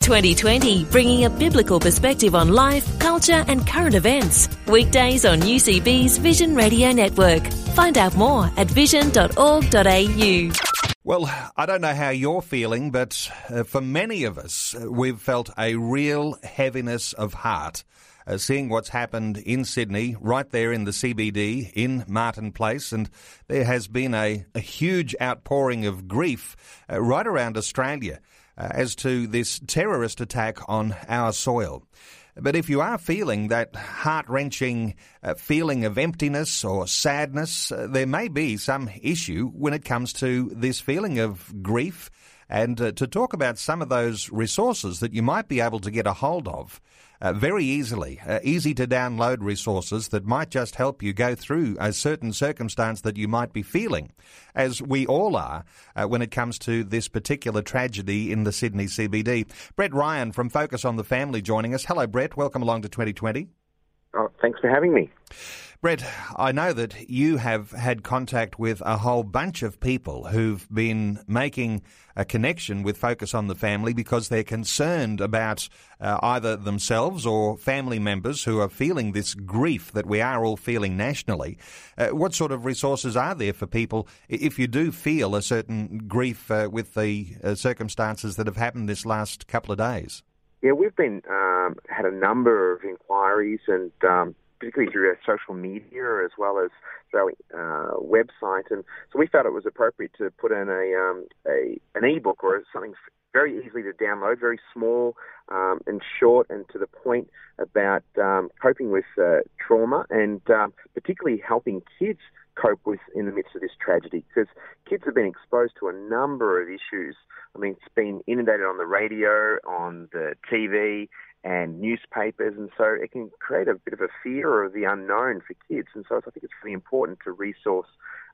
2020, bringing a biblical perspective on life, culture, and current events. Weekdays on UCB's Vision Radio Network. Find out more at vision.org.au. Well, I don't know how you're feeling, but uh, for many of us, uh, we've felt a real heaviness of heart. Uh, seeing what's happened in Sydney, right there in the CBD in Martin Place, and there has been a, a huge outpouring of grief uh, right around Australia as to this terrorist attack on our soil. But if you are feeling that heart wrenching uh, feeling of emptiness or sadness, uh, there may be some issue when it comes to this feeling of grief. And uh, to talk about some of those resources that you might be able to get a hold of uh, very easily, uh, easy to download resources that might just help you go through a certain circumstance that you might be feeling, as we all are uh, when it comes to this particular tragedy in the Sydney CBD. Brett Ryan from Focus on the Family joining us. Hello, Brett. Welcome along to 2020. Oh, thanks for having me. Brett, I know that you have had contact with a whole bunch of people who've been making a connection with Focus on the Family because they're concerned about uh, either themselves or family members who are feeling this grief that we are all feeling nationally. Uh, what sort of resources are there for people if you do feel a certain grief uh, with the uh, circumstances that have happened this last couple of days? Yeah, we've been um, had a number of inquiries and um, particularly through our social media as well as through our uh, website. And so we felt it was appropriate to put in a, um, a an ebook or something very easily to download, very small um, and short and to the point about um, coping with uh, trauma and um, particularly helping kids cope with in the midst of this tragedy because kids have been exposed to a number of issues. I mean, it's been inundated on the radio, on the TV, and newspapers, and so it can create a bit of a fear of the unknown for kids. And so I think it's really important to resource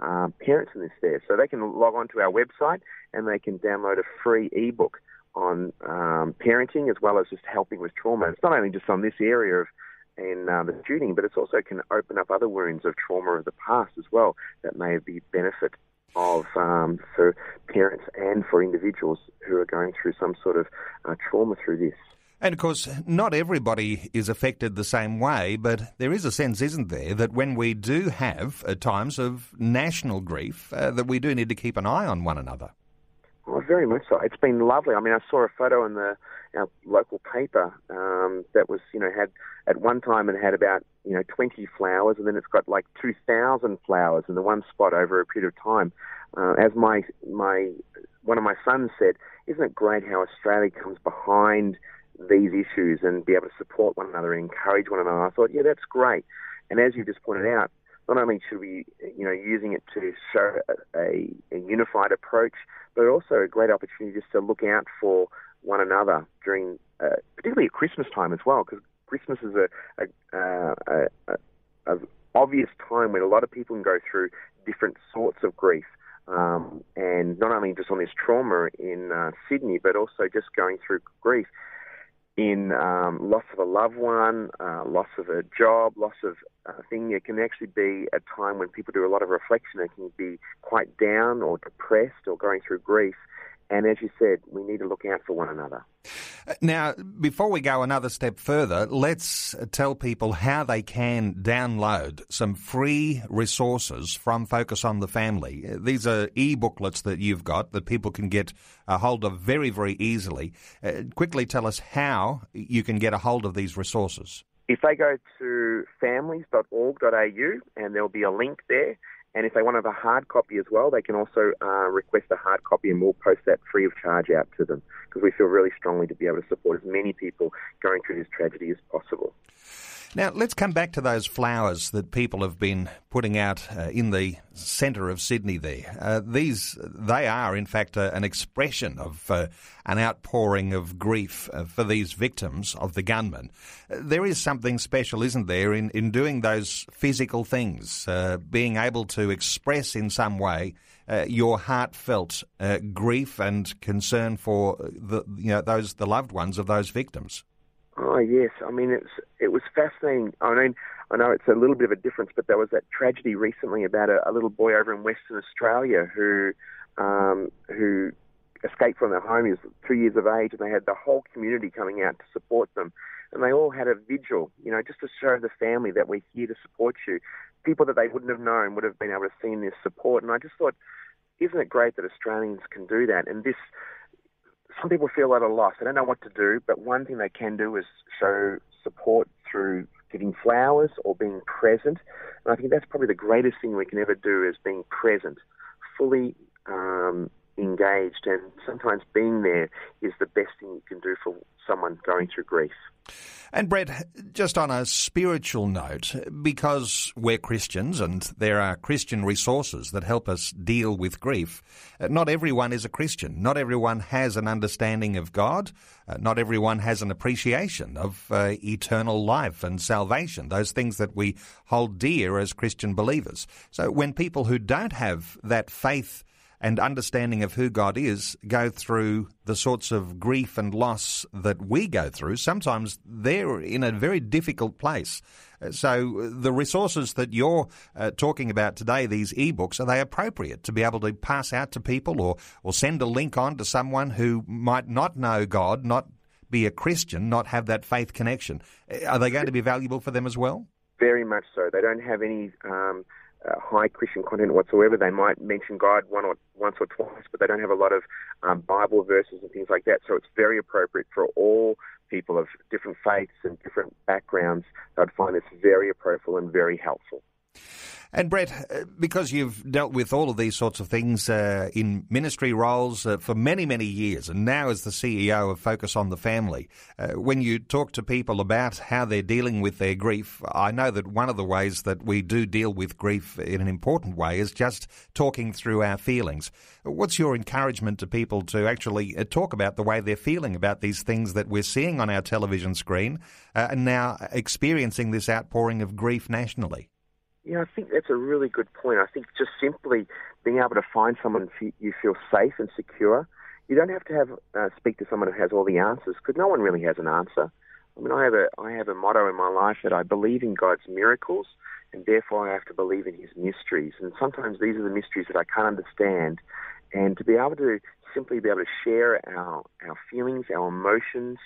um, parents in this there, so they can log on to our website and they can download a free ebook on um, parenting as well as just helping with trauma. It's not only just on this area of in uh, the shooting, but it's also can open up other wounds of trauma of the past as well that may be benefit of um, for parents and for individuals who are going through some sort of uh, trauma through this. And of course, not everybody is affected the same way, but there is a sense, isn't there, that when we do have uh, times of national grief, uh, that we do need to keep an eye on one another. Oh, very much so. It's been lovely. I mean, I saw a photo in the our local paper um, that was, you know, had at one time it had about, you know, 20 flowers, and then it's got like 2,000 flowers in the one spot over a period of time. Uh, as my my one of my sons said, isn't it great how Australia comes behind these issues and be able to support one another and encourage one another. I thought, yeah, that's great. And as you just pointed out, not only should we, you know, using it to show a, a unified approach, but also a great opportunity just to look out for one another during, uh, particularly at Christmas time as well, because Christmas is a, a, a, a, a obvious time when a lot of people can go through different sorts of grief. Um, and not only just on this trauma in uh, Sydney, but also just going through grief in um, loss of a loved one, uh, loss of a job, loss of a thing. It can actually be a time when people do a lot of reflection. It can be quite down or depressed or going through grief. And as you said, we need to look out for one another. Now, before we go another step further, let's tell people how they can download some free resources from Focus on the Family. These are e booklets that you've got that people can get a hold of very, very easily. Uh, quickly tell us how you can get a hold of these resources. If they go to families.org.au and there'll be a link there, and if they want to have a hard copy as well, they can also uh, request a hard copy and we'll post that free of charge out to them because we feel really strongly to be able to support as many people going through this tragedy as possible. Now, let's come back to those flowers that people have been putting out uh, in the centre of Sydney there. Uh, these, they are, in fact, uh, an expression of uh, an outpouring of grief uh, for these victims of the gunman. Uh, there is something special, isn't there, in, in doing those physical things, being able to express in some way your heartfelt grief and concern for the, you know, those, the loved ones of those victims. Oh yes, I mean it's it was fascinating. I mean, I know it's a little bit of a difference, but there was that tragedy recently about a, a little boy over in Western Australia who um, who escaped from their home. He was two years of age, and they had the whole community coming out to support them, and they all had a vigil, you know, just to show the family that we're here to support you. People that they wouldn't have known would have been able to see this support, and I just thought, isn't it great that Australians can do that? And this some people feel at a loss. They don't know what to do, but one thing they can do is show support through giving flowers or being present. And I think that's probably the greatest thing we can ever do is being present, fully um, engaged, and sometimes being there is the best thing you can do for someone going through grief. And Brett, just on a spiritual note, because we're Christians and there are Christian resources that help us deal with grief, uh, not everyone is a Christian. Not everyone has an understanding of God. Uh, not everyone has an appreciation of uh, eternal life and salvation, those things that we hold dear as Christian believers. So when people who don't have that faith and understanding of who God is go through the sorts of grief and loss that we go through, sometimes they're in a very difficult place. So the resources that you're uh, talking about today, these ebooks, are they appropriate to be able to pass out to people or, or send a link on to someone who might not know God, not be a Christian, not have that faith connection? Are they going to be valuable for them as well? Very much so. They don't have any um, uh, high Christian content whatsoever. They might mention God one or once or twice, but they don't have a lot of um, Bible verses and things like that. So it's very appropriate for all people of different faiths and different backgrounds. I'd find this very appropriate and very helpful. And Brett, uh, because you've dealt with all of these sorts of things uh, in ministry roles uh, for many, many years, and now as the CEO of Focus on the Family, uh, when you talk to people about how they're dealing with their grief, I know that one of the ways that we do deal with grief in an important way is just talking through our feelings. What's your encouragement to people to actually uh, talk about the way they're feeling about these things that we're seeing on our television screen uh, and now experiencing this outpouring of grief nationally? Yeah, I think that's a really good point. I think just simply being able to find someone you feel safe and secure. You don't have to have uh, speak to someone who has all the answers because no one really has an answer. I mean, I have a I have a motto in my life that I believe in God's miracles, and therefore I have to believe in His mysteries. And sometimes these are the mysteries that I can't understand, and to be able to simply be able to share our our feelings, our emotions,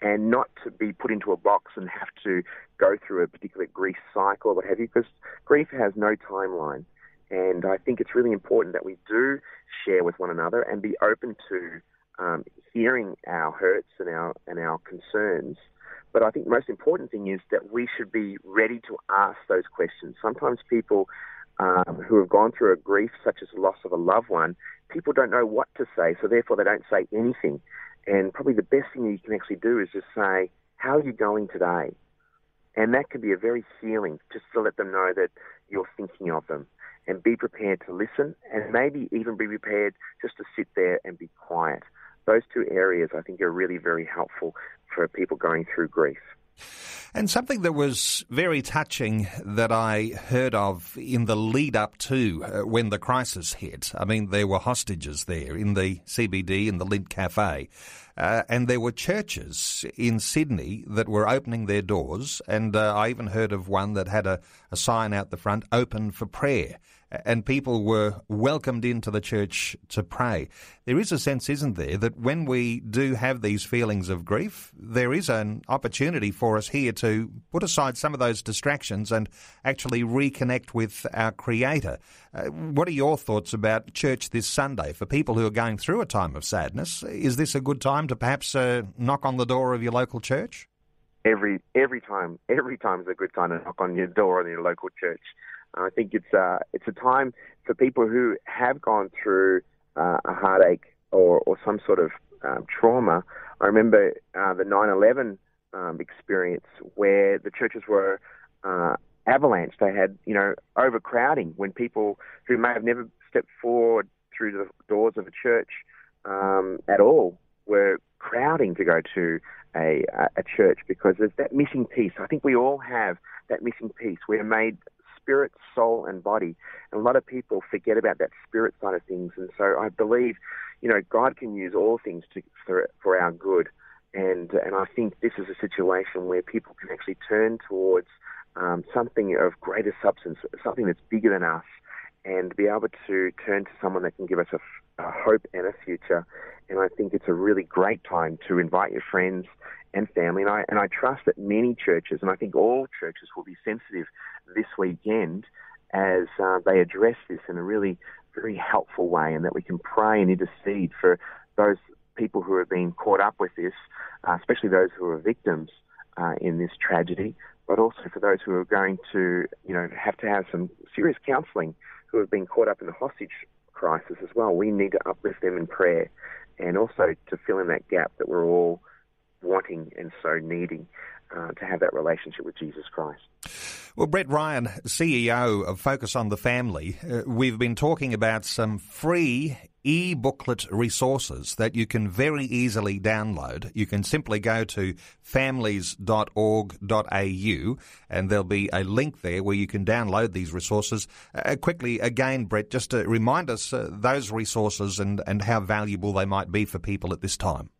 and not to be put into a box and have to go through a particular grief cycle or what have you, because grief has no timeline. And I think it's really important that we do share with one another and be open to um, hearing our hurts and our and our concerns. But I think the most important thing is that we should be ready to ask those questions. Sometimes people um, who have gone through a grief such as the loss of a loved one, people don't know what to say, so therefore they don't say anything. And probably the best thing you can actually do is just say, How are you going today? And that can be a very healing, just to let them know that you're thinking of them. And be prepared to listen and maybe even be prepared just to sit there and be quiet. Those two areas I think are really very helpful for people going through grief. And something that was very touching that I heard of in the lead up to uh, when the crisis hit. I mean, there were hostages there in the CBD, in the Lindt Cafe. Uh, and there were churches in Sydney that were opening their doors, and uh, I even heard of one that had a, a sign out the front, open for prayer and people were welcomed into the church to pray. There is a sense, isn't there, that when we do have these feelings of grief, there is an opportunity for us here to put aside some of those distractions and actually reconnect with our Creator. Uh, what are your thoughts about church this Sunday for people who are going through a time of sadness? Is this a good time to perhaps uh, knock on the door of your local church? Every every time, every time is a good time to knock on your door in your local church. I think it's uh, it's a time for people who have gone through uh, a heartache or, or some sort of um, trauma. I remember uh, the 9/11 um, experience where the churches were uh, avalanche. They had, you know, overcrowding when people who may have never stepped forward through the doors of a church um, at all were crowding to go to a, a church because there's that missing piece. I think we all have that missing piece. We're made spirit, soul, and body. And a lot of people forget about that spirit side of things. And so I believe, you know, God can use all things to, for, for our good. And, and I think this is a situation where people can actually turn towards um, something of greater substance, something that's bigger than us, and be able to turn to someone that can give us a, a hope and a future. And I think it's a really great time to invite your friends and family. And I, and I trust that many churches, and I think all churches, will be sensitive this weekend as uh, they address this in a really very helpful way, and that we can pray and intercede for those people who are being caught up with this, uh, especially those who are victims uh, in this tragedy, but also for those who are going to, you know, have to have some serious counselling who have been caught up in the hostage crisis as well. We need to uplift them in prayer and also to fill in that gap that we're all wanting and so needing uh, to have that relationship with Jesus Christ. Well, Brett Ryan, CEO of Focus on the Family, uh, we've been talking about some free e-booklet resources that you can very easily download. You can simply go to families.org.au and there'll be a link there where you can download these resources. Uh, quickly, again, Brett, just to remind us uh, those resources and, and how valuable they might be for people at this time.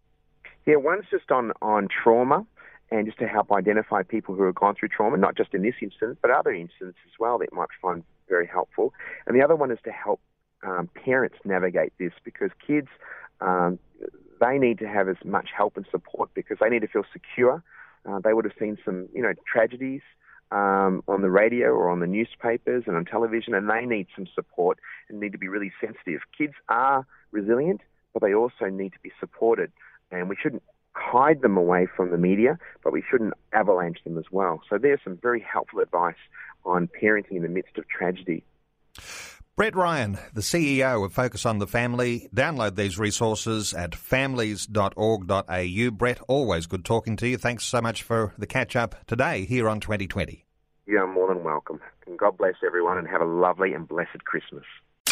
Yeah, one's just on, on trauma and just to help identify people who have gone through trauma, not just in this instance, but other instances as well that might find very helpful. And the other one is to help um, parents navigate this because kids, um, they need to have as much help and support because they need to feel secure. Uh, they would have seen some, you know, tragedies um, on the radio or on the newspapers and on television, and they need some support and need to be really sensitive. Kids are resilient, but they also need to be supported and we shouldn't hide them away from the media, but we shouldn't avalanche them as well. So there's some very helpful advice on parenting in the midst of tragedy. Brett Ryan, the CEO of Focus on the Family. Download these resources at families.org.au. Brett, always good talking to you. Thanks so much for the catch up today here on 2020. You are more than welcome. And God bless everyone and have a lovely and blessed Christmas.